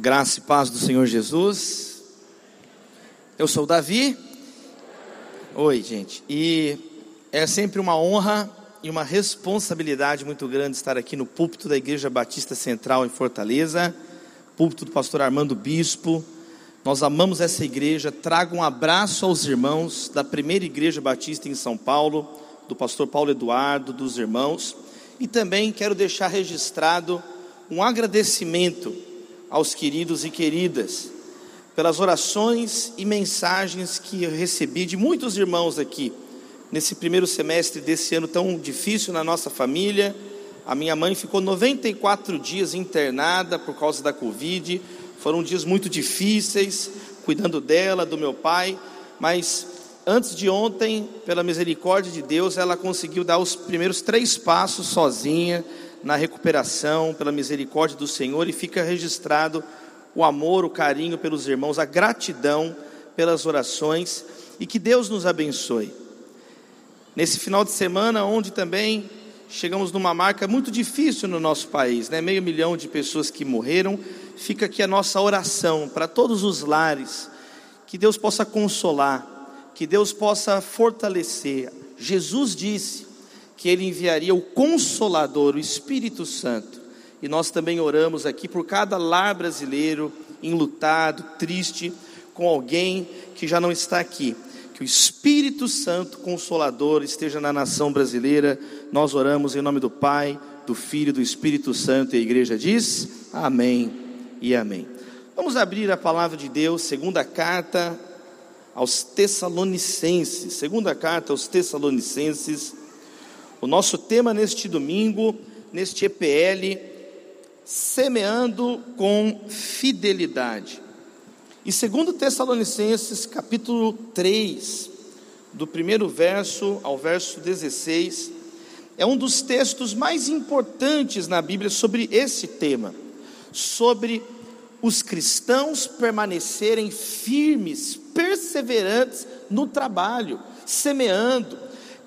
Graça e paz do Senhor Jesus. Eu sou Davi. Oi, gente. E é sempre uma honra e uma responsabilidade muito grande estar aqui no púlpito da Igreja Batista Central em Fortaleza, púlpito do pastor Armando Bispo. Nós amamos essa igreja. Trago um abraço aos irmãos da primeira Igreja Batista em São Paulo, do pastor Paulo Eduardo, dos irmãos. E também quero deixar registrado um agradecimento aos queridos e queridas, pelas orações e mensagens que recebi de muitos irmãos aqui, nesse primeiro semestre desse ano tão difícil na nossa família. A minha mãe ficou 94 dias internada por causa da Covid, foram dias muito difíceis, cuidando dela, do meu pai, mas antes de ontem, pela misericórdia de Deus, ela conseguiu dar os primeiros três passos sozinha na recuperação, pela misericórdia do Senhor, e fica registrado o amor, o carinho pelos irmãos, a gratidão pelas orações, e que Deus nos abençoe. Nesse final de semana, onde também chegamos numa marca muito difícil no nosso país, né? meio milhão de pessoas que morreram, fica aqui a nossa oração para todos os lares, que Deus possa consolar, que Deus possa fortalecer. Jesus disse: que ele enviaria o Consolador, o Espírito Santo. E nós também oramos aqui por cada lar brasileiro enlutado, triste, com alguém que já não está aqui. Que o Espírito Santo Consolador esteja na nação brasileira. Nós oramos em nome do Pai, do Filho do Espírito Santo. E a igreja diz: Amém e Amém. Vamos abrir a palavra de Deus, segunda carta aos Tessalonicenses. Segunda carta aos Tessalonicenses o nosso tema neste domingo, neste EPL, semeando com fidelidade. E segundo Tessalonicenses, capítulo 3, do primeiro verso ao verso 16, é um dos textos mais importantes na Bíblia sobre esse tema, sobre os cristãos permanecerem firmes, perseverantes no trabalho, semeando,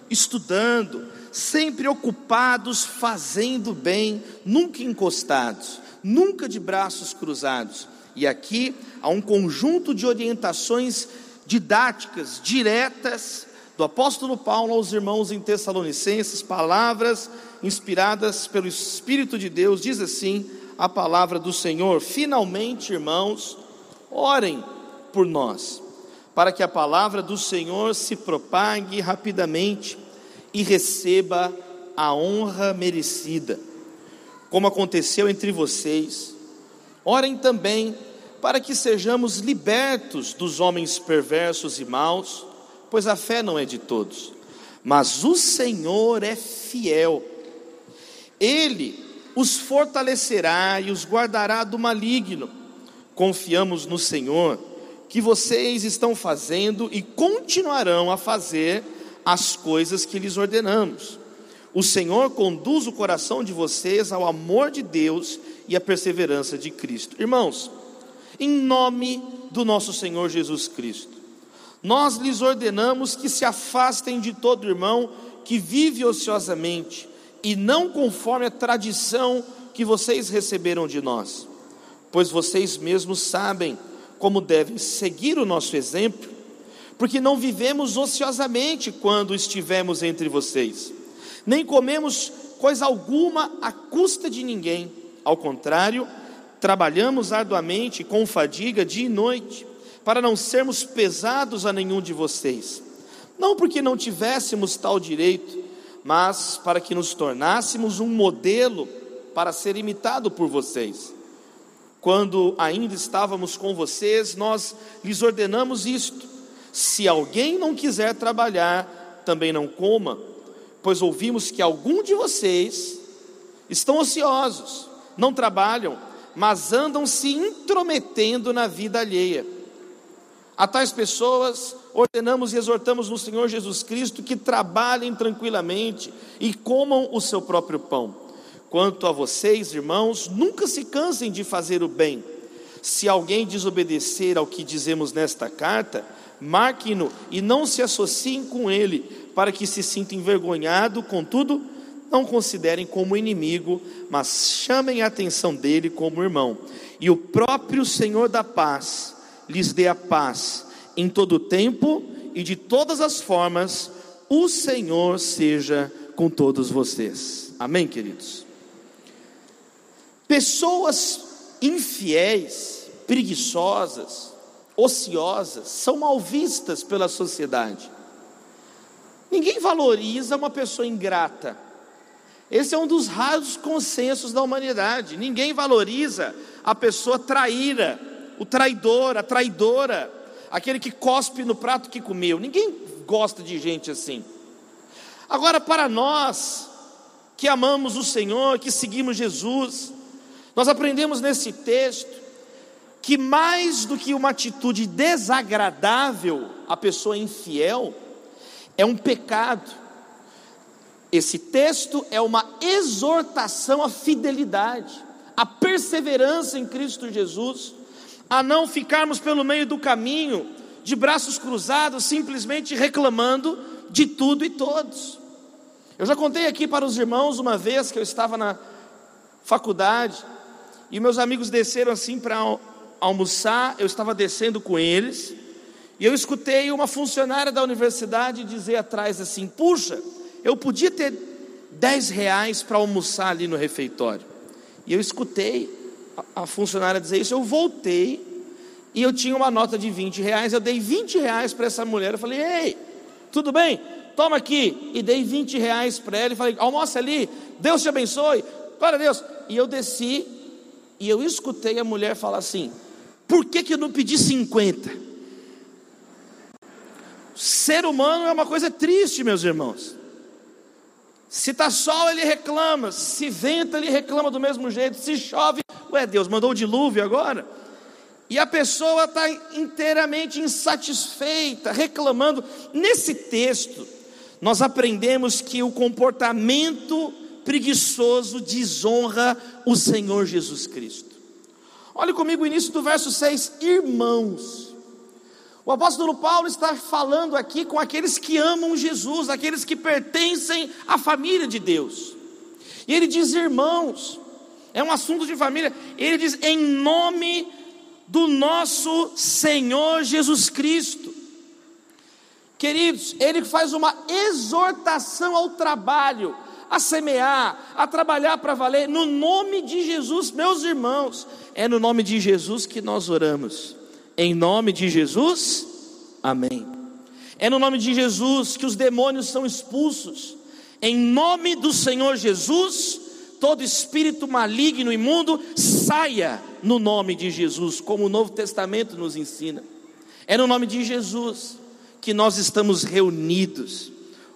estudando, sempre ocupados fazendo bem, nunca encostados, nunca de braços cruzados. E aqui há um conjunto de orientações didáticas, diretas, do apóstolo Paulo aos irmãos em Tessalonicenses, palavras inspiradas pelo Espírito de Deus, diz assim a palavra do Senhor: finalmente, irmãos, orem por nós, para que a palavra do Senhor se propague rapidamente e receba a honra merecida, como aconteceu entre vocês. Orem também para que sejamos libertos dos homens perversos e maus, pois a fé não é de todos, mas o Senhor é fiel. Ele os fortalecerá e os guardará do maligno. Confiamos no Senhor que vocês estão fazendo e continuarão a fazer as coisas que lhes ordenamos. O Senhor conduz o coração de vocês ao amor de Deus e à perseverança de Cristo. Irmãos, em nome do nosso Senhor Jesus Cristo, nós lhes ordenamos que se afastem de todo irmão que vive ociosamente e não conforme a tradição que vocês receberam de nós, pois vocês mesmos sabem como devem seguir o nosso exemplo porque não vivemos ociosamente quando estivemos entre vocês, nem comemos coisa alguma à custa de ninguém, ao contrário, trabalhamos arduamente com fadiga dia e noite, para não sermos pesados a nenhum de vocês, não porque não tivéssemos tal direito, mas para que nos tornássemos um modelo para ser imitado por vocês. Quando ainda estávamos com vocês, nós lhes ordenamos isto se alguém não quiser trabalhar, também não coma, pois ouvimos que algum de vocês estão ociosos, não trabalham, mas andam se intrometendo na vida alheia. A tais pessoas ordenamos e exortamos no Senhor Jesus Cristo que trabalhem tranquilamente e comam o seu próprio pão. Quanto a vocês, irmãos, nunca se cansem de fazer o bem. Se alguém desobedecer ao que dizemos nesta carta, marquem-no e não se associem com ele, para que se sinta envergonhado, contudo, não considerem como inimigo, mas chamem a atenção dele como irmão. E o próprio Senhor da paz lhes dê a paz em todo o tempo e de todas as formas. O Senhor seja com todos vocês. Amém, queridos? Pessoas infiéis, preguiçosas, ociosas, são mal vistas pela sociedade. Ninguém valoriza uma pessoa ingrata. Esse é um dos raros consensos da humanidade. Ninguém valoriza a pessoa traíra, o traidor, a traidora, aquele que cospe no prato que comeu. Ninguém gosta de gente assim. Agora, para nós que amamos o Senhor, que seguimos Jesus, nós aprendemos nesse texto que mais do que uma atitude desagradável à pessoa infiel, é um pecado. Esse texto é uma exortação à fidelidade, à perseverança em Cristo Jesus, a não ficarmos pelo meio do caminho, de braços cruzados, simplesmente reclamando de tudo e todos. Eu já contei aqui para os irmãos uma vez que eu estava na faculdade e meus amigos desceram assim para almoçar, eu estava descendo com eles, e eu escutei uma funcionária da universidade dizer atrás assim: Puxa, eu podia ter 10 reais para almoçar ali no refeitório. E eu escutei a funcionária dizer isso, eu voltei e eu tinha uma nota de 20 reais, eu dei 20 reais para essa mulher, eu falei, ei, tudo bem? Toma aqui, e dei 20 reais para ela, e falei, almoça ali, Deus te abençoe, glória a Deus, e eu desci, e eu escutei a mulher falar assim, por que, que eu não pedi 50? Ser humano é uma coisa triste, meus irmãos. Se está sol, ele reclama. Se venta, ele reclama do mesmo jeito. Se chove, ué, Deus mandou o dilúvio agora. E a pessoa está inteiramente insatisfeita, reclamando. Nesse texto, nós aprendemos que o comportamento preguiçoso desonra o Senhor Jesus Cristo. Olhe comigo o início do verso 6, irmãos. O apóstolo Paulo está falando aqui com aqueles que amam Jesus, aqueles que pertencem à família de Deus. E ele diz irmãos, é um assunto de família. Ele diz em nome do nosso Senhor Jesus Cristo. Queridos, ele faz uma exortação ao trabalho, a semear, a trabalhar para valer, no nome de Jesus, meus irmãos. É no nome de Jesus que nós oramos. Em nome de Jesus, amém. É no nome de Jesus que os demônios são expulsos. Em nome do Senhor Jesus, todo espírito maligno e imundo saia no nome de Jesus, como o Novo Testamento nos ensina. É no nome de Jesus que nós estamos reunidos.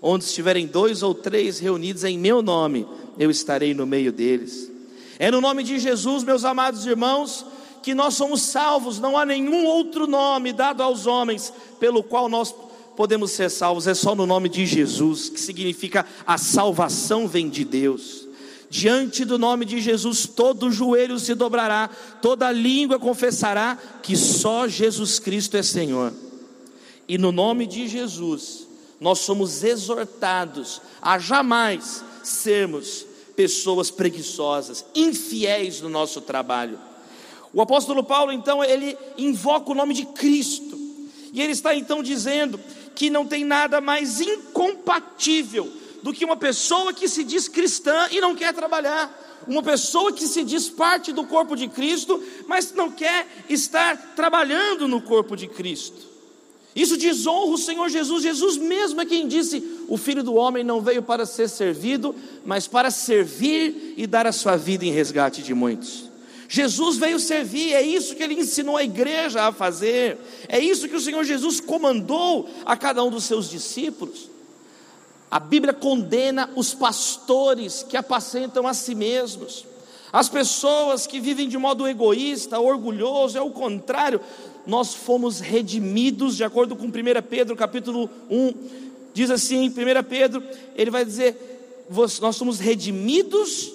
Onde estiverem dois ou três reunidos em meu nome, eu estarei no meio deles. É no nome de Jesus, meus amados irmãos, que nós somos salvos, não há nenhum outro nome dado aos homens pelo qual nós podemos ser salvos, é só no nome de Jesus, que significa a salvação vem de Deus. Diante do nome de Jesus, todo joelho se dobrará, toda língua confessará que só Jesus Cristo é Senhor. E no nome de Jesus, nós somos exortados a jamais sermos pessoas preguiçosas, infiéis no nosso trabalho. O apóstolo Paulo, então, ele invoca o nome de Cristo, e ele está então dizendo que não tem nada mais incompatível do que uma pessoa que se diz cristã e não quer trabalhar. Uma pessoa que se diz parte do corpo de Cristo, mas não quer estar trabalhando no corpo de Cristo. Isso desonra o Senhor Jesus. Jesus mesmo é quem disse: O filho do homem não veio para ser servido, mas para servir e dar a sua vida em resgate de muitos. Jesus veio servir, é isso que ele ensinou a igreja a fazer, é isso que o Senhor Jesus comandou a cada um dos seus discípulos. A Bíblia condena os pastores que apacentam a si mesmos, as pessoas que vivem de modo egoísta, orgulhoso, é o contrário nós fomos redimidos, de acordo com 1 Pedro capítulo 1, diz assim, 1 Pedro, ele vai dizer, nós somos redimidos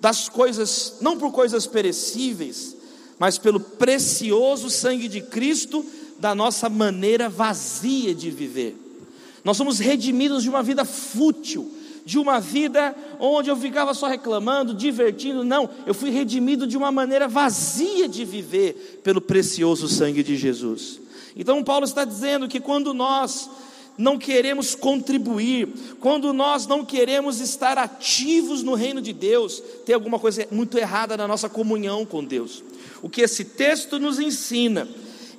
das coisas, não por coisas perecíveis, mas pelo precioso sangue de Cristo, da nossa maneira vazia de viver. Nós somos redimidos de uma vida fútil, de uma vida onde eu ficava só reclamando, divertindo, não, eu fui redimido de uma maneira vazia de viver pelo precioso sangue de Jesus. Então, Paulo está dizendo que quando nós não queremos contribuir, quando nós não queremos estar ativos no reino de Deus, tem alguma coisa muito errada na nossa comunhão com Deus. O que esse texto nos ensina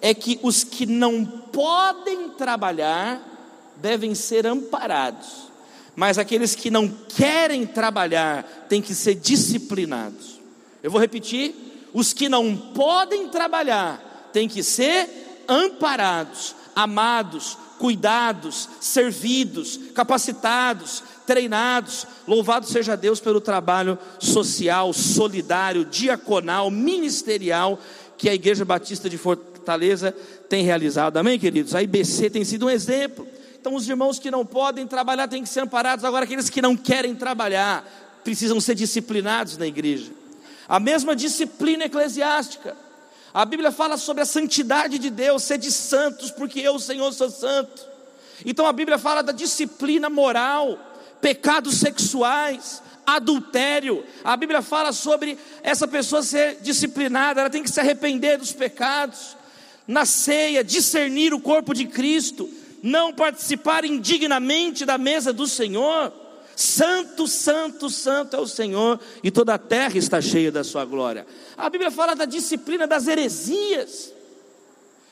é que os que não podem trabalhar devem ser amparados, mas aqueles que não querem trabalhar têm que ser disciplinados. Eu vou repetir: os que não podem trabalhar têm que ser amparados, amados, cuidados, servidos, capacitados, treinados. Louvado seja Deus pelo trabalho social, solidário, diaconal, ministerial que a Igreja Batista de Fortaleza tem realizado. Amém, queridos? A IBC tem sido um exemplo. Então, os irmãos que não podem trabalhar têm que ser amparados. Agora, aqueles que não querem trabalhar precisam ser disciplinados na igreja. A mesma disciplina eclesiástica. A Bíblia fala sobre a santidade de Deus, ser de santos, porque eu, Senhor, sou santo. Então a Bíblia fala da disciplina moral, pecados sexuais, adultério. A Bíblia fala sobre essa pessoa ser disciplinada, ela tem que se arrepender dos pecados. Na ceia, discernir o corpo de Cristo, não participar indignamente da mesa do Senhor. Santo, santo, santo é o Senhor, e toda a terra está cheia da sua glória. A Bíblia fala da disciplina das heresias.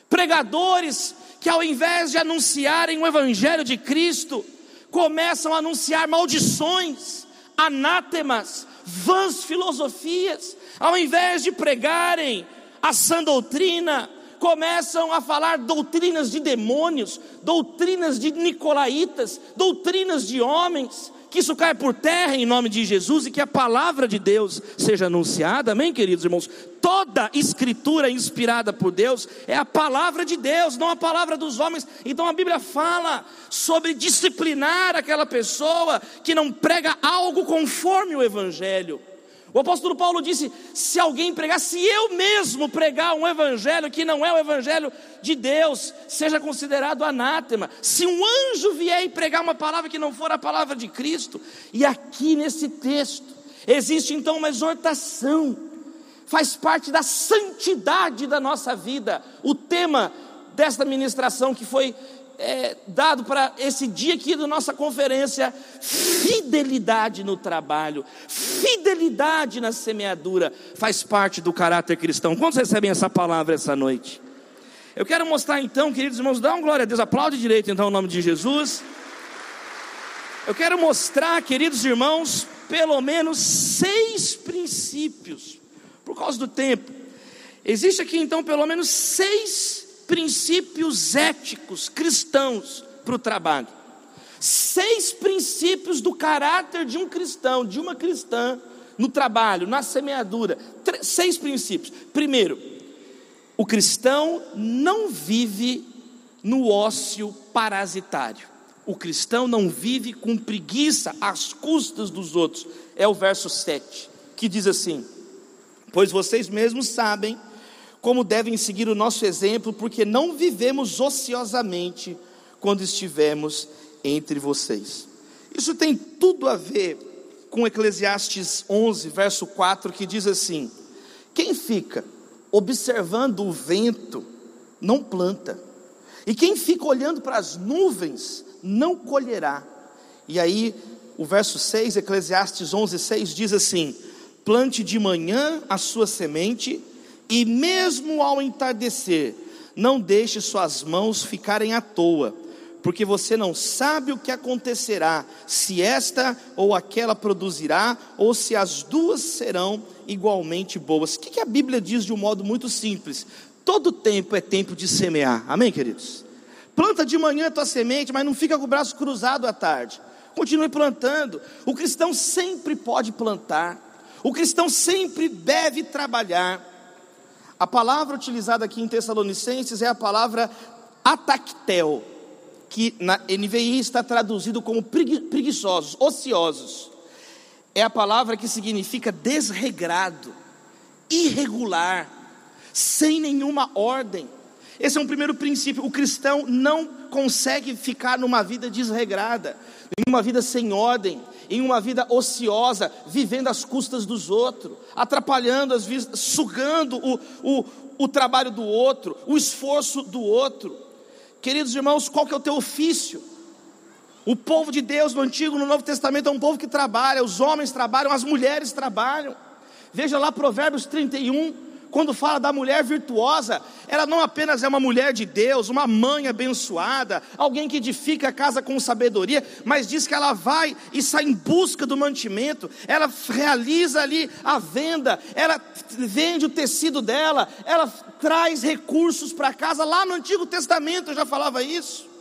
Pregadores que, ao invés de anunciarem o Evangelho de Cristo, começam a anunciar maldições, anátemas, vãs filosofias, ao invés de pregarem a sã doutrina, começam a falar doutrinas de demônios, doutrinas de nicolaítas, doutrinas de homens, que isso caia por terra em nome de Jesus e que a palavra de Deus seja anunciada, amém, queridos irmãos? Toda escritura inspirada por Deus é a palavra de Deus, não a palavra dos homens. Então a Bíblia fala sobre disciplinar aquela pessoa que não prega algo conforme o Evangelho. O apóstolo Paulo disse: se alguém pregar, se eu mesmo pregar um evangelho que não é o evangelho de Deus, seja considerado anátema. Se um anjo vier e pregar uma palavra que não for a palavra de Cristo, e aqui nesse texto existe então uma exortação, faz parte da santidade da nossa vida. O tema desta ministração que foi é, dado para esse dia aqui da nossa conferência: fidelidade no trabalho, fidelidade na semeadura, faz parte do caráter cristão. Quantos recebem essa palavra essa noite? Eu quero mostrar então, queridos irmãos, dá uma glória a Deus, aplaude direito então o nome de Jesus. Eu quero mostrar, queridos irmãos, pelo menos seis princípios, por causa do tempo. Existe aqui então pelo menos seis princípios éticos cristãos para o trabalho. Seis princípios do caráter de um cristão, de uma cristã, no trabalho, na semeadura. Seis princípios. Primeiro, o cristão não vive no ócio parasitário. O cristão não vive com preguiça às custas dos outros. É o verso 7, que diz assim: Pois vocês mesmos sabem como devem seguir o nosso exemplo, porque não vivemos ociosamente quando estivermos entre vocês. Isso tem tudo a ver com Eclesiastes 11, verso 4, que diz assim: Quem fica observando o vento não planta, e quem fica olhando para as nuvens não colherá. E aí, o verso 6, Eclesiastes 11, 6 diz assim: Plante de manhã a sua semente, e mesmo ao entardecer, não deixe suas mãos ficarem à toa, porque você não sabe o que acontecerá, se esta ou aquela produzirá, ou se as duas serão igualmente boas. O que a Bíblia diz de um modo muito simples? Todo tempo é tempo de semear, amém, queridos? Planta de manhã a tua semente, mas não fica com o braço cruzado à tarde. Continue plantando. O cristão sempre pode plantar. O cristão sempre deve trabalhar. A palavra utilizada aqui em Tessalonicenses é a palavra atactel, que na NVI está traduzido como preguiçosos, ociosos. É a palavra que significa desregrado, irregular, sem nenhuma ordem. Esse é um primeiro princípio. O cristão não consegue ficar numa vida desregrada, em uma vida sem ordem. Em uma vida ociosa, vivendo às custas dos outros, atrapalhando, as vezes, sugando o, o, o trabalho do outro, o esforço do outro. Queridos irmãos, qual que é o teu ofício? O povo de Deus no Antigo e no Novo Testamento é um povo que trabalha, os homens trabalham, as mulheres trabalham. Veja lá Provérbios 31, quando fala da mulher virtuosa, ela não apenas é uma mulher de Deus, uma mãe abençoada, alguém que edifica a casa com sabedoria, mas diz que ela vai e sai em busca do mantimento, ela realiza ali a venda, ela vende o tecido dela, ela traz recursos para casa. Lá no Antigo Testamento eu já falava isso.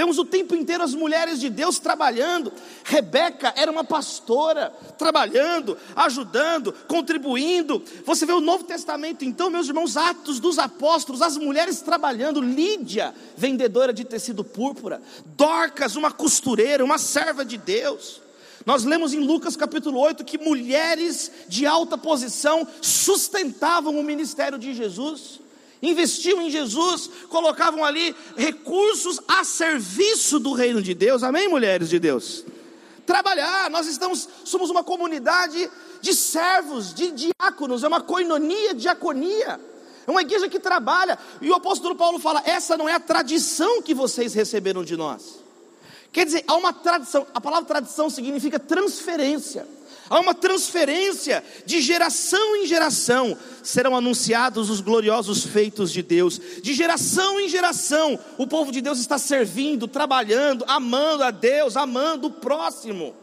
Vemos o tempo inteiro as mulheres de Deus trabalhando. Rebeca era uma pastora, trabalhando, ajudando, contribuindo. Você vê o Novo Testamento, então, meus irmãos, Atos dos Apóstolos, as mulheres trabalhando. Lídia, vendedora de tecido púrpura. Dorcas, uma costureira, uma serva de Deus. Nós lemos em Lucas capítulo 8 que mulheres de alta posição sustentavam o ministério de Jesus investiam em Jesus, colocavam ali recursos a serviço do reino de Deus. Amém, mulheres de Deus? Trabalhar, nós estamos, somos uma comunidade de servos, de diáconos, é uma coinonia, diaconia. É uma igreja que trabalha, e o apóstolo Paulo fala: essa não é a tradição que vocês receberam de nós. Quer dizer, há uma tradição, a palavra tradição significa transferência. Há uma transferência de geração em geração, serão anunciados os gloriosos feitos de Deus. De geração em geração, o povo de Deus está servindo, trabalhando, amando a Deus, amando o próximo.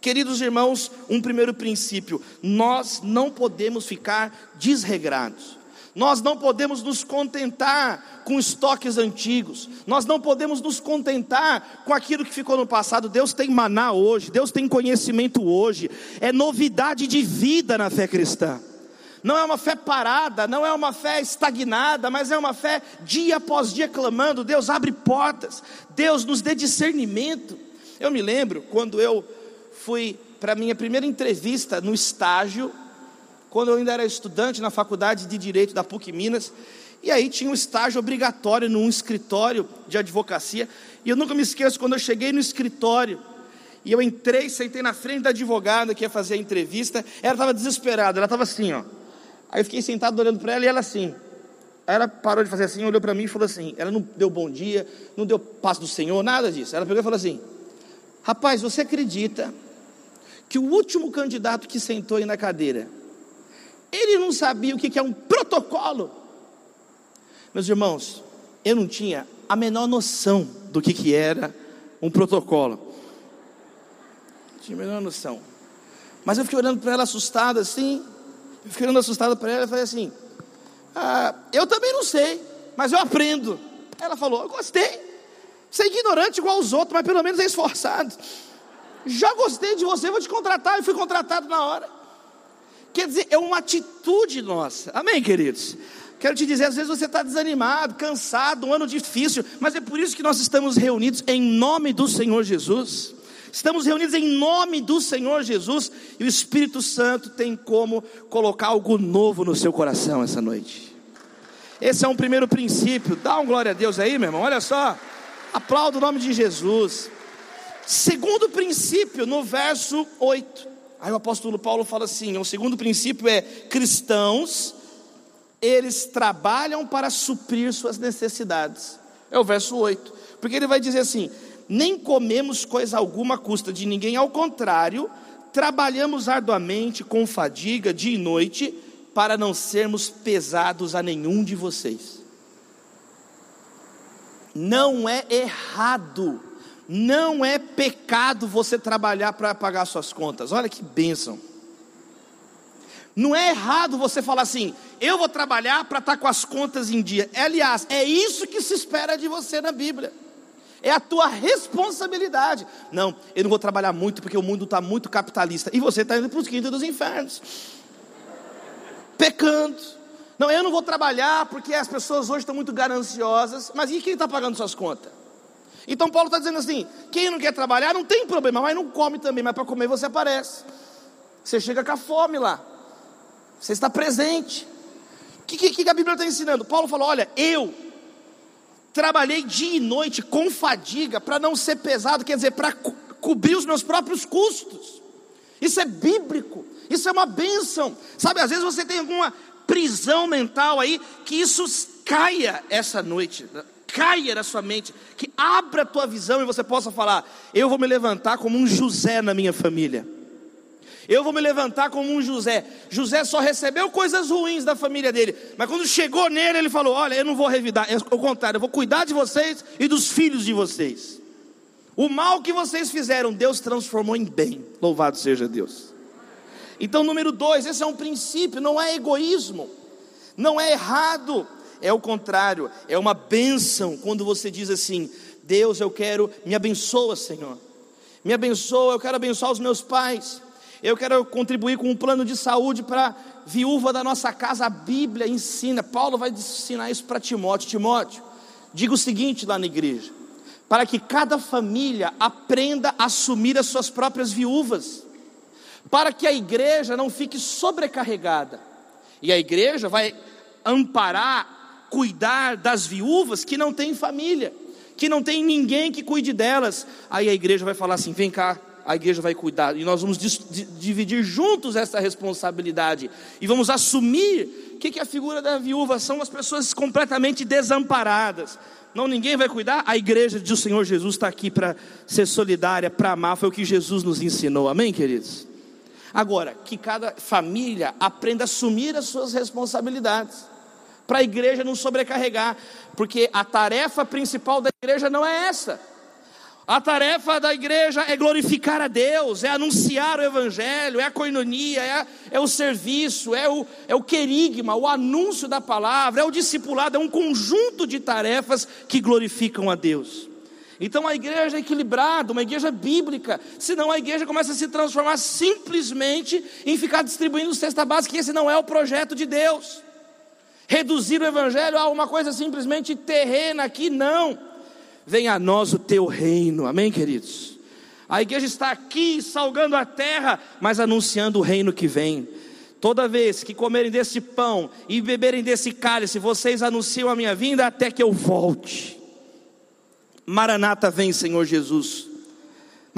Queridos irmãos, um primeiro princípio: nós não podemos ficar desregrados. Nós não podemos nos contentar com estoques antigos, nós não podemos nos contentar com aquilo que ficou no passado. Deus tem maná hoje, Deus tem conhecimento hoje, é novidade de vida na fé cristã. Não é uma fé parada, não é uma fé estagnada, mas é uma fé dia após dia clamando: Deus abre portas, Deus nos dê discernimento. Eu me lembro quando eu fui para a minha primeira entrevista no estágio quando eu ainda era estudante na faculdade de Direito da PUC Minas, e aí tinha um estágio obrigatório num escritório de advocacia, e eu nunca me esqueço quando eu cheguei no escritório, e eu entrei, sentei na frente da advogada que ia fazer a entrevista, ela estava desesperada, ela estava assim, ó. Aí eu fiquei sentado olhando para ela e ela assim. Aí ela parou de fazer assim, olhou para mim e falou assim: ela não deu bom dia, não deu paz do Senhor, nada disso. Ela pegou e falou assim: Rapaz, você acredita que o último candidato que sentou aí na cadeira ele não sabia o que é um protocolo. Meus irmãos, eu não tinha a menor noção do que, que era um protocolo. Não tinha a menor noção. Mas eu fiquei olhando para ela assustada assim. Eu fiquei olhando assustada para ela e falei assim: ah, Eu também não sei, mas eu aprendo. Ela falou: Eu gostei. Você é ignorante igual os outros, mas pelo menos é esforçado. Já gostei de você, vou te contratar. E fui contratado na hora. Quer dizer, é uma atitude nossa. Amém, queridos? Quero te dizer, às vezes você está desanimado, cansado, um ano difícil, mas é por isso que nós estamos reunidos em nome do Senhor Jesus. Estamos reunidos em nome do Senhor Jesus e o Espírito Santo tem como colocar algo novo no seu coração essa noite. Esse é um primeiro princípio. Dá um glória a Deus aí, meu irmão. Olha só. Aplauda o nome de Jesus. Segundo princípio, no verso 8. Aí o apóstolo Paulo fala assim: o segundo princípio é cristãos, eles trabalham para suprir suas necessidades. É o verso 8. Porque ele vai dizer assim: nem comemos coisa alguma à custa de ninguém, ao contrário, trabalhamos arduamente com fadiga dia e noite, para não sermos pesados a nenhum de vocês. Não é errado não é pecado você trabalhar para pagar suas contas. Olha que bênção. Não é errado você falar assim, eu vou trabalhar para estar tá com as contas em dia. Aliás, é isso que se espera de você na Bíblia. É a tua responsabilidade. Não, eu não vou trabalhar muito porque o mundo está muito capitalista. E você está indo para os quintos dos infernos. Pecando. Não, eu não vou trabalhar porque as pessoas hoje estão muito gananciosas. Mas e quem está pagando suas contas? Então Paulo está dizendo assim: quem não quer trabalhar não tem problema, mas não come também, mas para comer você aparece. Você chega com a fome lá, você está presente. O que, que, que a Bíblia está ensinando? Paulo falou: olha, eu trabalhei dia e noite com fadiga para não ser pesado, quer dizer, para cobrir os meus próprios custos. Isso é bíblico, isso é uma bênção. Sabe, às vezes você tem alguma prisão mental aí, que isso caia essa noite, caia na sua mente, que abra a tua visão e você possa falar: eu vou me levantar como um José na minha família. Eu vou me levantar como um José. José só recebeu coisas ruins da família dele, mas quando chegou nele, ele falou: Olha, eu não vou revidar, é o contrário, eu vou cuidar de vocês e dos filhos de vocês. O mal que vocês fizeram, Deus transformou em bem. Louvado seja Deus. Então, número dois, esse é um princípio, não é egoísmo, não é errado, é o contrário, é uma bênção quando você diz assim: Deus, eu quero, me abençoa, Senhor, me abençoa, eu quero abençoar os meus pais. Eu quero contribuir com um plano de saúde para viúva da nossa casa. A Bíblia ensina, Paulo vai ensinar isso para Timóteo. Timóteo, diga o seguinte lá na igreja: para que cada família aprenda a assumir as suas próprias viúvas, para que a igreja não fique sobrecarregada. E a igreja vai amparar, cuidar das viúvas que não têm família, que não tem ninguém que cuide delas. Aí a igreja vai falar assim: vem cá, a igreja vai cuidar, e nós vamos dividir juntos essa responsabilidade, e vamos assumir o que, que a figura da viúva são as pessoas completamente desamparadas. Não, ninguém vai cuidar, a igreja do Senhor Jesus está aqui para ser solidária, para amar, foi o que Jesus nos ensinou, amém, queridos? Agora, que cada família aprenda a assumir as suas responsabilidades, para a igreja não sobrecarregar, porque a tarefa principal da igreja não é essa. A tarefa da igreja é glorificar a Deus, é anunciar o Evangelho, é a coinonia, é, é o serviço, é o, é o querigma, o anúncio da palavra, é o discipulado, é um conjunto de tarefas que glorificam a Deus. Então a igreja é equilibrada, uma igreja bíblica, senão a igreja começa a se transformar simplesmente em ficar distribuindo cesta básica, que esse não é o projeto de Deus. Reduzir o Evangelho a uma coisa simplesmente terrena aqui, não venha a nós o teu reino, amém, queridos? A igreja está aqui salgando a terra, mas anunciando o reino que vem. Toda vez que comerem desse pão e beberem desse cálice, vocês anunciam a minha vinda até que eu volte. Maranata vem, Senhor Jesus.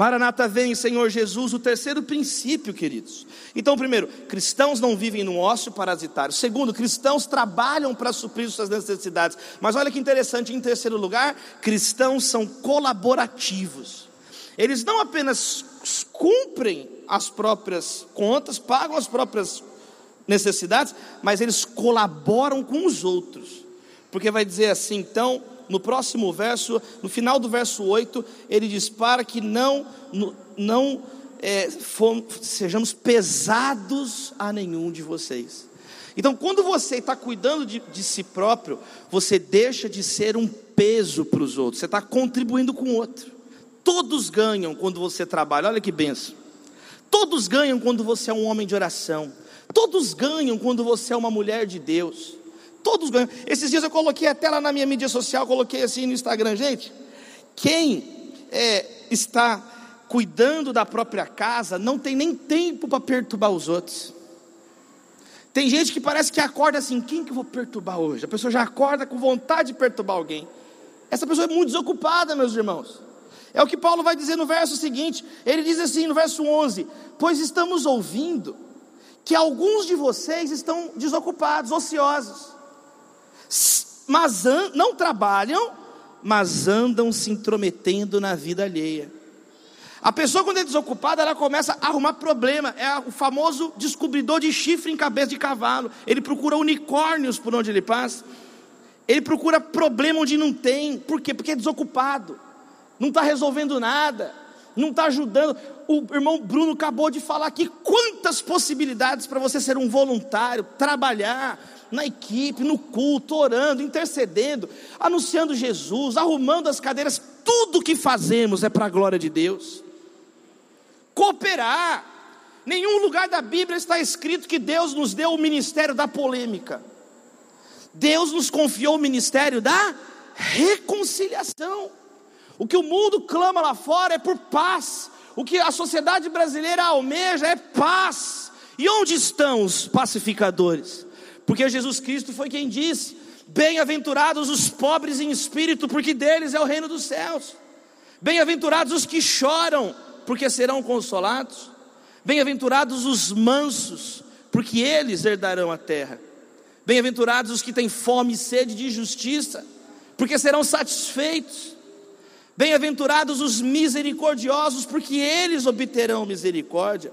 Maranata vem, Senhor Jesus, o terceiro princípio, queridos. Então, primeiro, cristãos não vivem num ócio parasitário. Segundo, cristãos trabalham para suprir suas necessidades. Mas olha que interessante, em terceiro lugar, cristãos são colaborativos. Eles não apenas cumprem as próprias contas, pagam as próprias necessidades, mas eles colaboram com os outros. Porque vai dizer assim, então, no próximo verso, no final do verso 8, ele diz: Para que não, não é, sejamos pesados a nenhum de vocês. Então, quando você está cuidando de, de, si próprio, você deixa de ser um peso para os outros, você está contribuindo com o outro. Todos ganham quando você trabalha, olha que benção. Todos ganham quando você é um homem de oração. Todos ganham quando você é uma mulher de Deus. Todos ganham. Esses dias eu coloquei até lá na minha mídia social, coloquei assim no Instagram, gente. Quem é, está cuidando da própria casa não tem nem tempo para perturbar os outros. Tem gente que parece que acorda assim, quem que eu vou perturbar hoje? A pessoa já acorda com vontade de perturbar alguém. Essa pessoa é muito desocupada, meus irmãos. É o que Paulo vai dizer no verso seguinte. Ele diz assim no verso 11: Pois estamos ouvindo que alguns de vocês estão desocupados, ociosos mas não trabalham, mas andam se intrometendo na vida alheia. A pessoa, quando é desocupada, ela começa a arrumar problema. É o famoso descobridor de chifre em cabeça de cavalo. Ele procura unicórnios por onde ele passa. Ele procura problema onde não tem. Por quê? Porque é desocupado. Não está resolvendo nada. Não está ajudando. O irmão Bruno acabou de falar aqui quantas possibilidades para você ser um voluntário, trabalhar, na equipe, no culto, orando, intercedendo, anunciando Jesus, arrumando as cadeiras, tudo que fazemos é para a glória de Deus. Cooperar. Nenhum lugar da Bíblia está escrito que Deus nos deu o ministério da polêmica. Deus nos confiou o ministério da reconciliação. O que o mundo clama lá fora é por paz. O que a sociedade brasileira almeja é paz. E onde estão os pacificadores? Porque Jesus Cristo foi quem disse: Bem-aventurados os pobres em espírito, porque deles é o reino dos céus. Bem-aventurados os que choram, porque serão consolados. Bem-aventurados os mansos, porque eles herdarão a terra. Bem-aventurados os que têm fome e sede de justiça, porque serão satisfeitos. Bem-aventurados os misericordiosos, porque eles obterão misericórdia.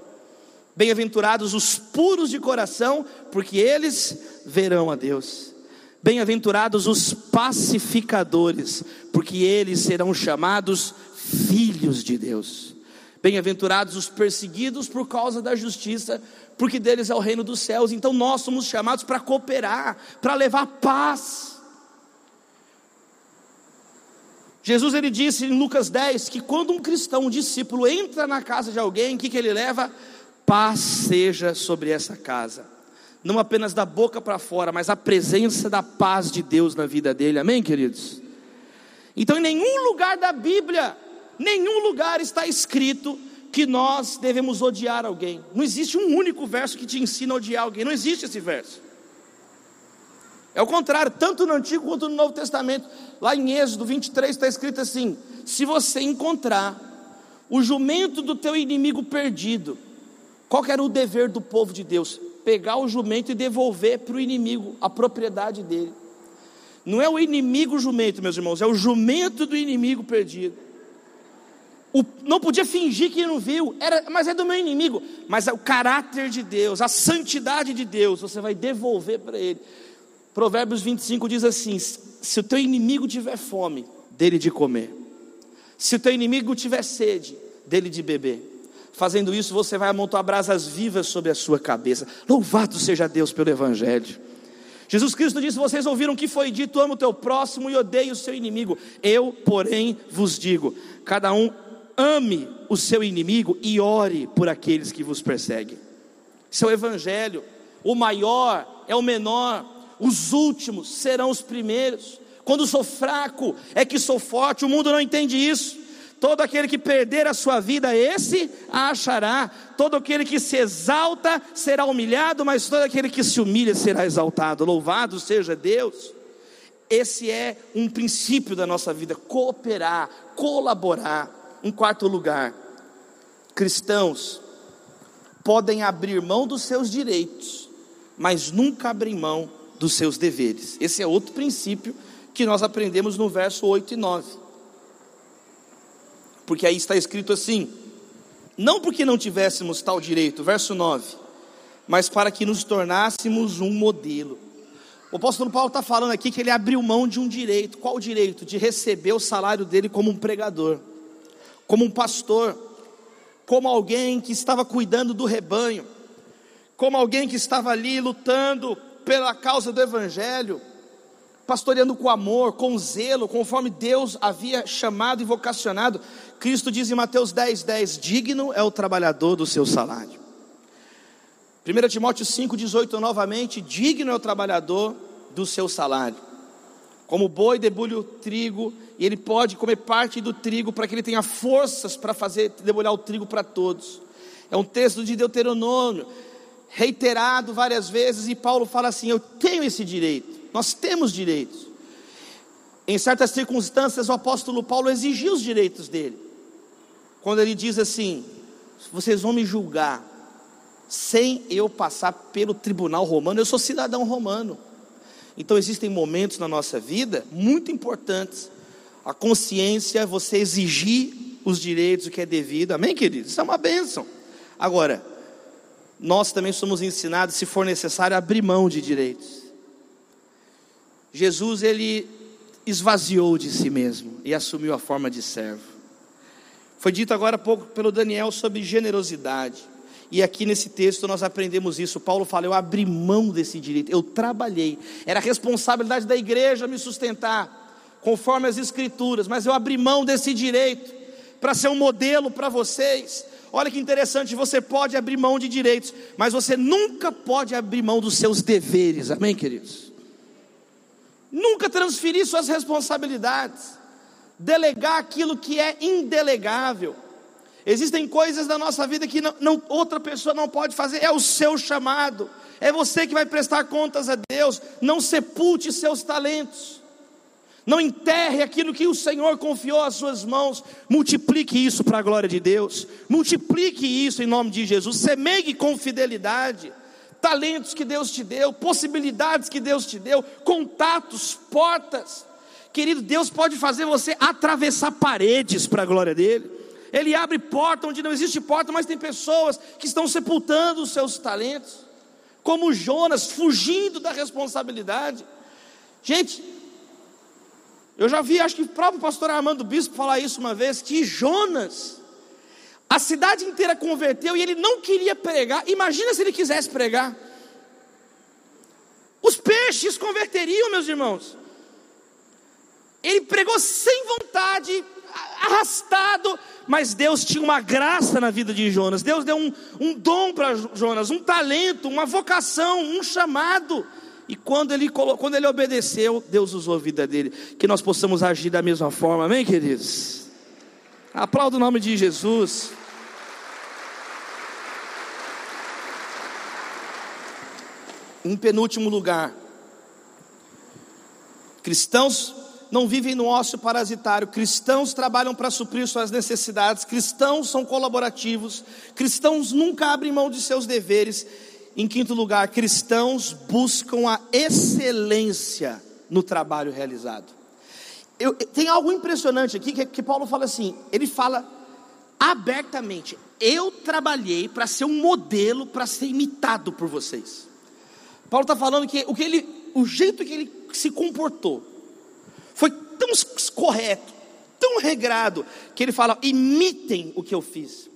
Bem-aventurados os puros de coração, porque eles verão a Deus. Bem-aventurados os pacificadores, porque eles serão chamados filhos de Deus. Bem-aventurados os perseguidos por causa da justiça, porque deles é o reino dos céus. Então nós somos chamados para cooperar, para levar paz. Jesus ele disse em Lucas 10 que quando um cristão, um discípulo entra na casa de alguém, o que, que ele leva? Paz seja sobre essa casa. Não apenas da boca para fora, mas a presença da paz de Deus na vida dele. Amém, queridos? Então, em nenhum lugar da Bíblia nenhum lugar está escrito que nós devemos odiar alguém. Não existe um único verso que te ensina a odiar alguém. Não existe esse verso. É o contrário, tanto no Antigo quanto no Novo Testamento. Lá em Êxodo 23 está escrito assim: se você encontrar o jumento do teu inimigo perdido, qual era o dever do povo de Deus? Pegar o jumento e devolver para o inimigo a propriedade dele. Não é o inimigo jumento, meus irmãos, é o jumento do inimigo perdido. O, não podia fingir que não viu, era, mas é do meu inimigo. Mas é o caráter de Deus, a santidade de Deus, você vai devolver para ele. Provérbios 25 diz assim: se o teu inimigo tiver fome, dele de comer. Se o teu inimigo tiver sede, dele de beber. Fazendo isso, você vai amontoar brasas vivas sobre a sua cabeça. Louvado seja Deus pelo Evangelho. Jesus Cristo disse: Vocês ouviram que foi dito: ama o teu próximo e odeie o seu inimigo. Eu, porém, vos digo: cada um ame o seu inimigo e ore por aqueles que vos perseguem. Isso é Evangelho. O maior é o menor, os últimos serão os primeiros. Quando sou fraco, é que sou forte. O mundo não entende isso. Todo aquele que perder a sua vida, esse a achará. Todo aquele que se exalta será humilhado, mas todo aquele que se humilha será exaltado. Louvado seja Deus. Esse é um princípio da nossa vida: cooperar, colaborar. Em quarto lugar, cristãos podem abrir mão dos seus direitos, mas nunca abrir mão dos seus deveres. Esse é outro princípio que nós aprendemos no verso 8 e 9. Porque aí está escrito assim: não porque não tivéssemos tal direito, verso 9, mas para que nos tornássemos um modelo. O apóstolo Paulo está falando aqui que ele abriu mão de um direito. Qual direito? De receber o salário dele como um pregador como um pastor, como alguém que estava cuidando do rebanho, como alguém que estava ali lutando pela causa do Evangelho, pastoreando com amor, com zelo, conforme Deus havia chamado e vocacionado. Cristo diz em Mateus 10, 10: Digno é o trabalhador do seu salário. 1 Timóteo 5, 18 novamente: Digno é o trabalhador do seu salário. Como o boi debulha o trigo, e ele pode comer parte do trigo para que ele tenha forças para fazer debulhar o trigo para todos. É um texto de Deuteronômio, reiterado várias vezes, e Paulo fala assim: Eu tenho esse direito, nós temos direitos. Em certas circunstâncias, o apóstolo Paulo exigiu os direitos dele, quando ele diz assim: Vocês vão me julgar sem eu passar pelo tribunal romano, eu sou cidadão romano. Então existem momentos na nossa vida muito importantes. A consciência, você exigir os direitos, que é devido. Amém, queridos? Isso é uma bênção. Agora, nós também somos ensinados, se for necessário, a abrir mão de direitos. Jesus, ele esvaziou de si mesmo e assumiu a forma de servo. Foi dito agora há pouco pelo Daniel sobre generosidade. E aqui nesse texto nós aprendemos isso. Paulo fala: Eu abri mão desse direito, eu trabalhei. Era responsabilidade da igreja me sustentar, conforme as Escrituras, mas eu abri mão desse direito para ser um modelo para vocês. Olha que interessante, você pode abrir mão de direitos, mas você nunca pode abrir mão dos seus deveres, amém, queridos? Nunca transferir suas responsabilidades, delegar aquilo que é indelegável. Existem coisas da nossa vida que não, não, outra pessoa não pode fazer, é o seu chamado, é você que vai prestar contas a Deus. Não sepulte seus talentos, Não enterre aquilo que o Senhor confiou às suas mãos. Multiplique isso para a glória de Deus. Multiplique isso em nome de Jesus. Semeie com fidelidade. Talentos que Deus te deu, possibilidades que Deus te deu, contatos, portas. Querido, Deus pode fazer você atravessar paredes para a glória dele. Ele abre porta onde não existe porta, mas tem pessoas que estão sepultando os seus talentos, como Jonas, fugindo da responsabilidade. Gente, eu já vi, acho que o próprio pastor Armando Bispo falar isso uma vez, que Jonas, a cidade inteira converteu e ele não queria pregar. Imagina se ele quisesse pregar. Os peixes converteriam, meus irmãos. Ele pregou sem vontade, arrastado, mas Deus tinha uma graça na vida de Jonas. Deus deu um, um dom para Jonas, um talento, uma vocação, um chamado. E quando ele, quando ele obedeceu, Deus usou a vida dele. Que nós possamos agir da mesma forma, amém, queridos? Aplauda o nome de Jesus. Em penúltimo lugar, cristãos não vivem no ócio parasitário, cristãos trabalham para suprir suas necessidades, cristãos são colaborativos, cristãos nunca abrem mão de seus deveres em quinto lugar, cristãos buscam a excelência no trabalho realizado. Eu, tem algo impressionante aqui que, que Paulo fala assim: ele fala abertamente, eu trabalhei para ser um modelo para ser imitado por vocês. Paulo está falando que o, que ele, o jeito que ele se comportou foi tão correto, tão regrado, que ele fala: imitem o que eu fiz.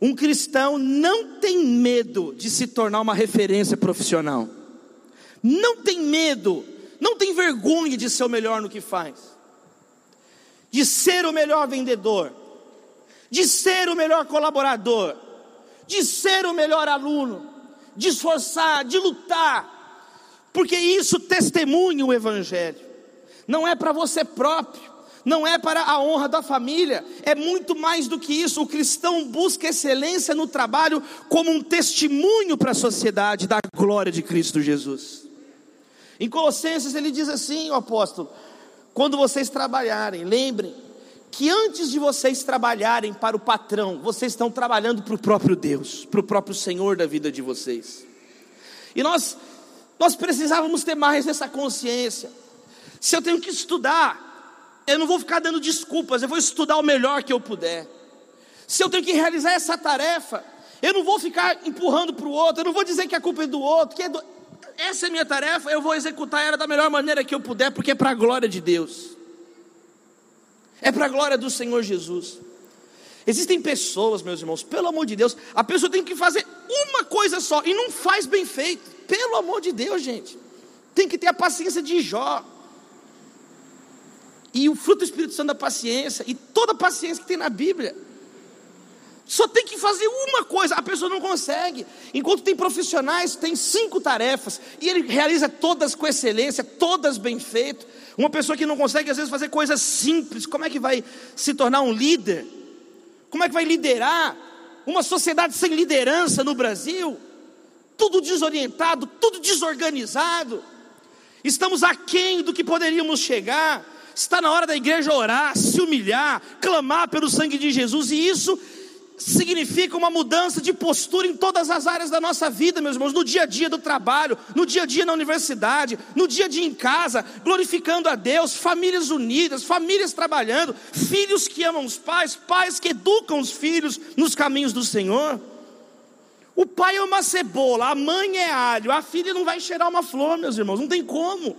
Um cristão não tem medo de se tornar uma referência profissional. Não tem medo, não tem vergonha de ser o melhor no que faz. De ser o melhor vendedor, de ser o melhor colaborador, de ser o melhor aluno, de esforçar, de lutar, porque isso testemunha o Evangelho, não é para você próprio, não é para a honra da família, é muito mais do que isso. O cristão busca excelência no trabalho como um testemunho para a sociedade da glória de Cristo Jesus. Em Colossenses ele diz assim, o apóstolo: quando vocês trabalharem, lembrem que antes de vocês trabalharem para o patrão, vocês estão trabalhando para o próprio Deus, para o próprio Senhor da vida de vocês. E nós, nós precisávamos ter mais essa consciência. Se eu tenho que estudar, eu não vou ficar dando desculpas, eu vou estudar o melhor que eu puder. Se eu tenho que realizar essa tarefa, eu não vou ficar empurrando para o outro, eu não vou dizer que a culpa é do outro, que é do... essa é a minha tarefa, eu vou executar ela da melhor maneira que eu puder, porque é para a glória de Deus, é para a glória do Senhor Jesus. Existem pessoas, meus irmãos, pelo amor de Deus, a pessoa tem que fazer uma coisa só e não faz bem feito, pelo amor de Deus, gente, tem que ter a paciência de Jó. E o fruto do Espírito Santo da paciência, e toda a paciência que tem na Bíblia. Só tem que fazer uma coisa, a pessoa não consegue. Enquanto tem profissionais, tem cinco tarefas, e ele realiza todas com excelência, todas bem feitas. Uma pessoa que não consegue, às vezes, fazer coisas simples, como é que vai se tornar um líder? Como é que vai liderar uma sociedade sem liderança no Brasil? Tudo desorientado, tudo desorganizado. Estamos aquém do que poderíamos chegar. Está na hora da igreja orar, se humilhar, clamar pelo sangue de Jesus, e isso significa uma mudança de postura em todas as áreas da nossa vida, meus irmãos, no dia a dia do trabalho, no dia a dia na universidade, no dia a dia em casa, glorificando a Deus, famílias unidas, famílias trabalhando, filhos que amam os pais, pais que educam os filhos nos caminhos do Senhor. O pai é uma cebola, a mãe é alho, a filha não vai cheirar uma flor, meus irmãos, não tem como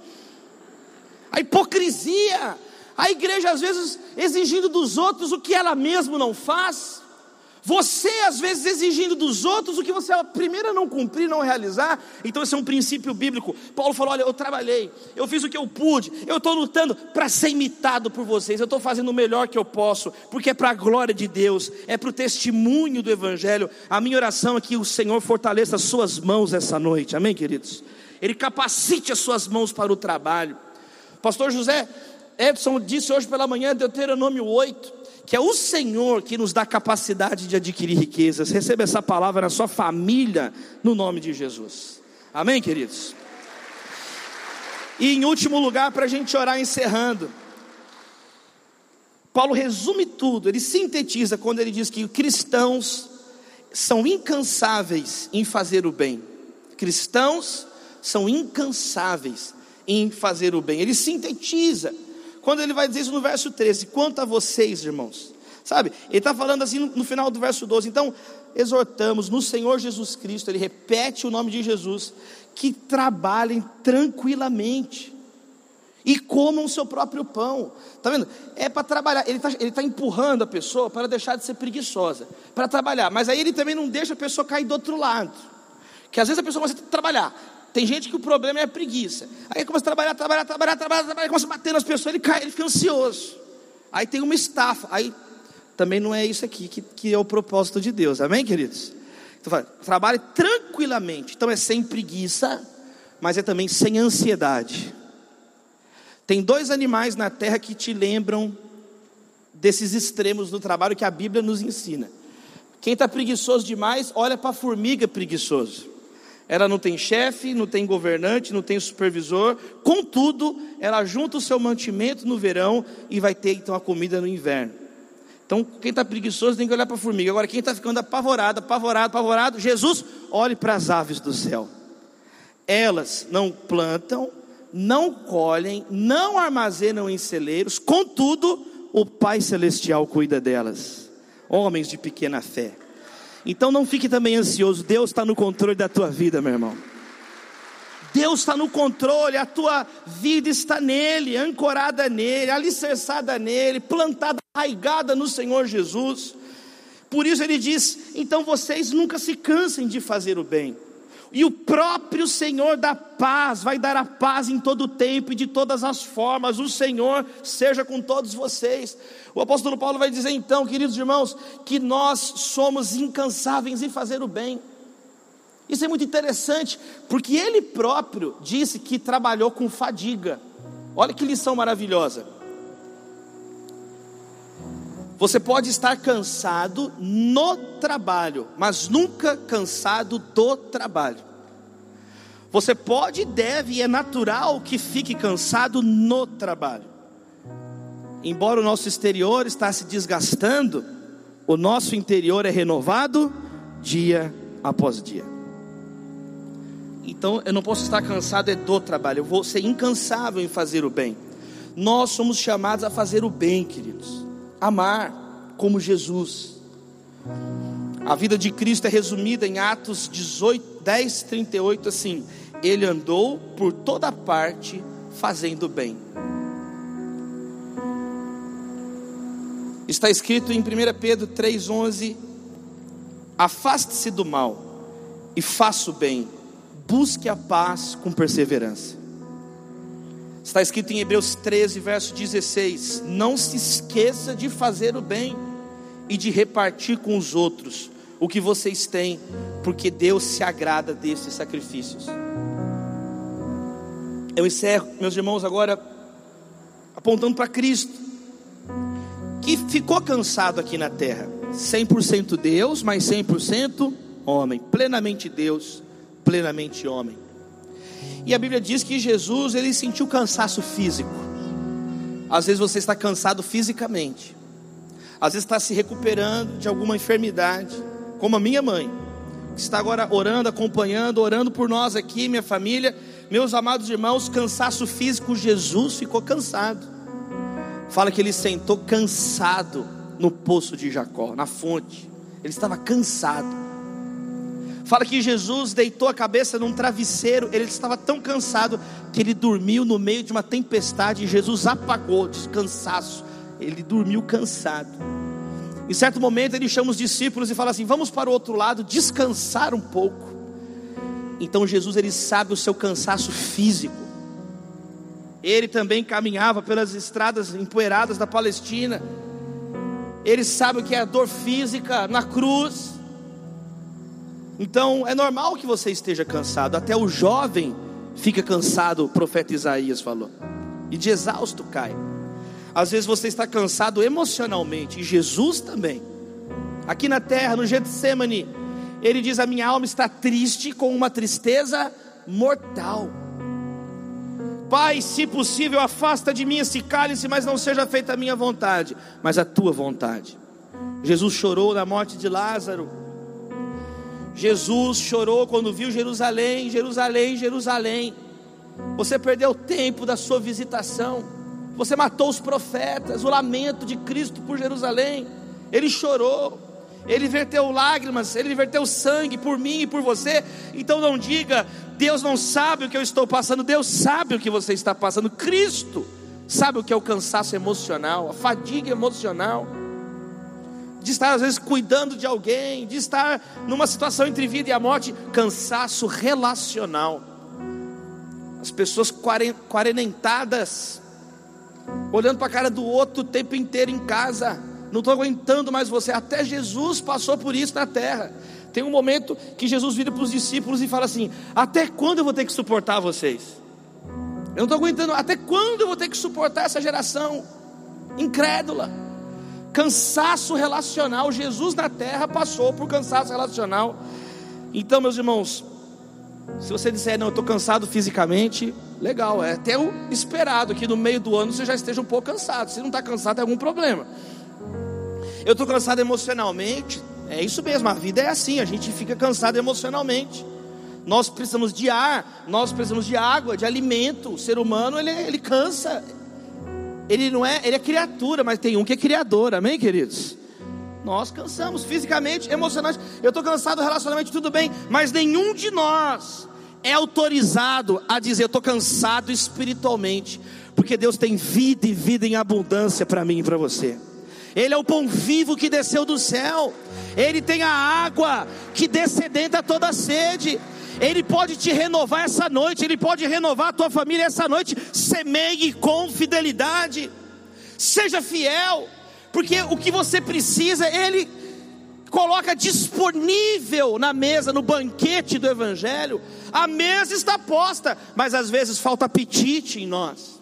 a hipocrisia, a igreja às vezes exigindo dos outros o que ela mesma não faz, você às vezes exigindo dos outros o que você primeiro não cumprir, não realizar. Então esse é um princípio bíblico. Paulo falou: olha, eu trabalhei, eu fiz o que eu pude, eu estou lutando para ser imitado por vocês. Eu estou fazendo o melhor que eu posso, porque é para a glória de Deus, é para o testemunho do Evangelho. A minha oração é que o Senhor fortaleça as suas mãos essa noite. Amém, queridos. Ele capacite as suas mãos para o trabalho. Pastor José Edson disse hoje pela manhã, Deuteronômio 8, que é o Senhor que nos dá capacidade de adquirir riquezas. Receba essa palavra na sua família, no nome de Jesus. Amém, queridos? E em último lugar, para a gente orar encerrando, Paulo resume tudo, ele sintetiza quando ele diz que cristãos são incansáveis em fazer o bem. Cristãos são incansáveis em fazer o bem. Ele sintetiza quando ele vai dizer isso no verso 13: quanto a vocês, irmãos, sabe? Ele está falando assim no, final do verso 12. Então, exortamos no Senhor Jesus Cristo, ele repete o nome de Jesus, que trabalhem tranquilamente e comam o seu próprio pão. Está vendo? É para trabalhar. Ele está ele tá empurrando a pessoa para deixar de ser preguiçosa, para trabalhar. Mas aí ele também não deixa a pessoa cair do outro lado. Que às vezes a pessoa começa a trabalhar. Tem gente que o problema é a preguiça. Aí começa a trabalhar, trabalhar, trabalhar, trabalhar, trabalhar, começa a bater nas pessoas, ele cai, ele fica ansioso. Aí tem uma estafa. Aí também não é isso aqui que, que é o propósito de Deus. Amém, queridos? Então, trabalhe tranquilamente. Então é sem preguiça, mas é também sem ansiedade. Tem dois animais na terra que te lembram desses extremos do trabalho que a Bíblia nos ensina. Quem está preguiçoso demais, olha para a formiga preguiçoso. Ela não tem chefe, não tem governante, não tem supervisor, contudo, ela junta o seu mantimento no verão e vai ter então a comida no inverno. Então, quem está preguiçoso tem que olhar para a formiga. Agora, quem está ficando apavorado, apavorado, apavorado, Jesus, olhe para as aves do céu. Elas não plantam, não colhem, não armazenam em celeiros, contudo, o Pai Celestial cuida delas. Homens de pequena fé. Então não fique também ansioso, Deus está no controle da tua vida, meu irmão. Deus está no controle, a tua vida está nele, ancorada nele, alicerçada nele, plantada, arraigada no Senhor Jesus. Por isso ele diz: então vocês nunca se cansem de fazer o bem e o próprio Senhor da paz vai dar a paz em todo o tempo e de todas as formas. O Senhor seja com todos vocês. O apóstolo Paulo vai dizer então, queridos irmãos, que nós somos incansáveis em fazer o bem. Isso é muito interessante, porque ele próprio disse que trabalhou com fadiga. Olha que lição maravilhosa. Você pode estar cansado no trabalho, mas nunca cansado do trabalho. Você pode, deve e é natural que fique cansado no trabalho. Embora o nosso exterior está se desgastando, o nosso interior é renovado dia após dia. Então eu não posso estar cansado é do trabalho, eu vou ser incansável em fazer o bem. Nós somos chamados a fazer o bem, queridos amar como Jesus. A vida de Cristo é resumida em Atos 18, 10, 38, assim: Ele andou por toda parte fazendo bem. Está escrito em 1 Pedro 3,11: Afaste-se do mal e faça o bem, busque a paz com perseverança. Está escrito em Hebreus 13, verso 16: Não se esqueça de fazer o bem e de repartir com os outros o que vocês têm, porque Deus se agrada desses sacrifícios. Eu encerro, meus irmãos, agora apontando para Cristo, que ficou cansado aqui na terra, 100% Deus, mas 100% homem, plenamente Deus, plenamente homem. E a Bíblia diz que Jesus ele sentiu cansaço físico. Às vezes você está cansado fisicamente. Às vezes está se recuperando de alguma enfermidade, como a minha mãe, que está agora orando, acompanhando, orando por nós aqui, minha família, meus amados irmãos, cansaço físico, Jesus ficou cansado. Fala que ele sentou cansado no poço de Jacó, na fonte. Ele estava cansado. Fala que Jesus deitou a cabeça num travesseiro, ele estava tão cansado que ele dormiu no meio de uma tempestade e Jesus apagou de cansaço. Ele dormiu cansado. Em certo momento ele chama os discípulos e fala assim: "Vamos para o outro lado descansar um pouco". Então Jesus ele sabe o seu cansaço físico. Ele também caminhava pelas estradas empoeiradas da Palestina. Ele sabe o que é a dor física na cruz. Então é normal que você esteja cansado, até o jovem fica cansado, o profeta Isaías falou, e de exausto cai. Às vezes você está cansado emocionalmente, e Jesus também. Aqui na terra, no Getsemane, ele diz: A minha alma está triste com uma tristeza mortal. Pai, se possível, afasta de mim esse cálice, mas não seja feita a minha vontade, mas a tua vontade. Jesus chorou na morte de Lázaro. Jesus chorou quando viu Jerusalém, Jerusalém, Jerusalém. Você perdeu o tempo da sua visitação. Você matou os profetas, o lamento de Cristo por Jerusalém. Ele chorou. Ele verteu lágrimas, ele verteu sangue por mim e por você. Então não diga, Deus não sabe o que eu estou passando, Deus sabe o que você está passando. Cristo sabe o que é o cansaço emocional, a fadiga emocional, de estar às vezes cuidando de alguém, de estar numa situação entre vida e a morte, cansaço relacional. As pessoas quarentadas, olhando para a cara do outro o tempo inteiro em casa não estou aguentando mais você. Até Jesus passou por isso na terra. Tem um momento que Jesus vira para os discípulos e fala assim: Até quando eu vou ter que suportar vocês? Eu não estou aguentando. Até quando eu vou ter que suportar essa geração incrédula? Cansaço relacional. Jesus na terra passou por cansaço relacional. Então, meus irmãos, se você disser, não, eu estou cansado fisicamente, legal, é até o esperado que no meio do ano você já esteja um pouco cansado. Se não está cansado, tem algum problema. Eu estou cansado emocionalmente. É isso mesmo, a vida é assim, a gente fica cansado emocionalmente. Nós precisamos de ar, nós precisamos de água, de alimento. O ser humano ele, ele cansa. Ele não é, ele é criatura, mas tem um que é criador, amém, queridos? Nós cansamos fisicamente, emocionalmente. Eu estou cansado relacionalmente, tudo bem, mas nenhum de nós é autorizado a dizer: Eu estou cansado espiritualmente, porque Deus tem vida e vida em abundância para mim e para você. Ele é o pão vivo que desceu do céu. Ele tem a água que descedenta toda sede. Ele pode te renovar essa noite, Ele pode renovar a tua família essa noite. Semeie com fidelidade, seja fiel, porque o que você precisa, Ele coloca disponível na mesa, no banquete do Evangelho. A mesa está posta, mas às vezes falta apetite em nós.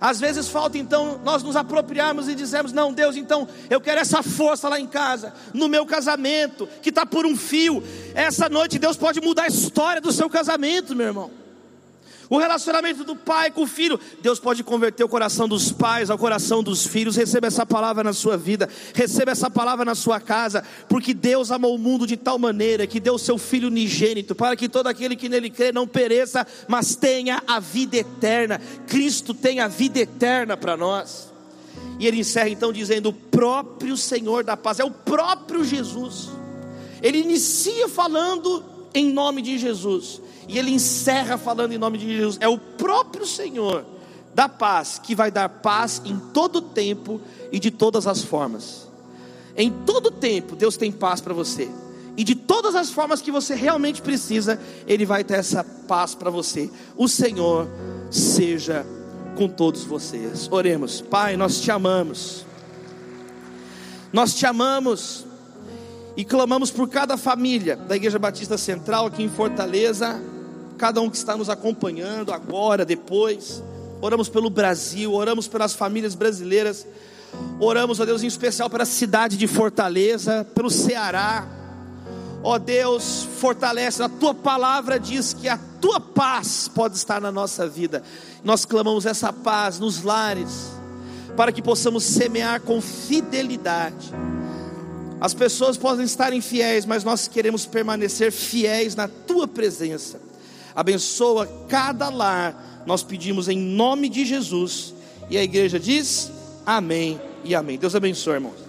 Às vezes falta então nós nos apropriarmos e dizemos: Não, Deus, então eu quero essa força lá em casa, no meu casamento, que está por um fio. Essa noite Deus pode mudar a história do seu casamento, meu irmão. O relacionamento do pai com o filho, Deus pode converter o coração dos pais ao coração dos filhos. Receba essa palavra na sua vida, receba essa palavra na sua casa, porque Deus amou o mundo de tal maneira que deu o seu filho unigênito, para que todo aquele que nele crê não pereça, mas tenha a vida eterna. Cristo tem a vida eterna para nós. E ele encerra então dizendo: O próprio Senhor da paz, é o próprio Jesus. Ele inicia falando em nome de Jesus. E ele encerra falando em nome de Jesus: é o próprio Senhor da paz que vai dar paz em todo tempo e de todas as formas. Em todo tempo, Deus tem paz para você. E de todas as formas que você realmente precisa, Ele vai ter essa paz para você. O Senhor seja com todos vocês. Oremos, Pai, nós te amamos. Nós te amamos e clamamos por cada família da Igreja Batista Central aqui em Fortaleza cada um que está nos acompanhando agora, depois. Oramos pelo Brasil, oramos pelas famílias brasileiras. Oramos, ó Deus, em especial para a cidade de Fortaleza, pelo Ceará. Ó Deus, fortalece, a tua palavra diz que a tua paz pode estar na nossa vida. Nós clamamos essa paz nos lares, para que possamos semear com fidelidade. As pessoas podem estar infiéis, mas nós queremos permanecer fiéis na tua presença abençoa cada lar. Nós pedimos em nome de Jesus. E a igreja diz: Amém e Amém. Deus abençoe, irmãos.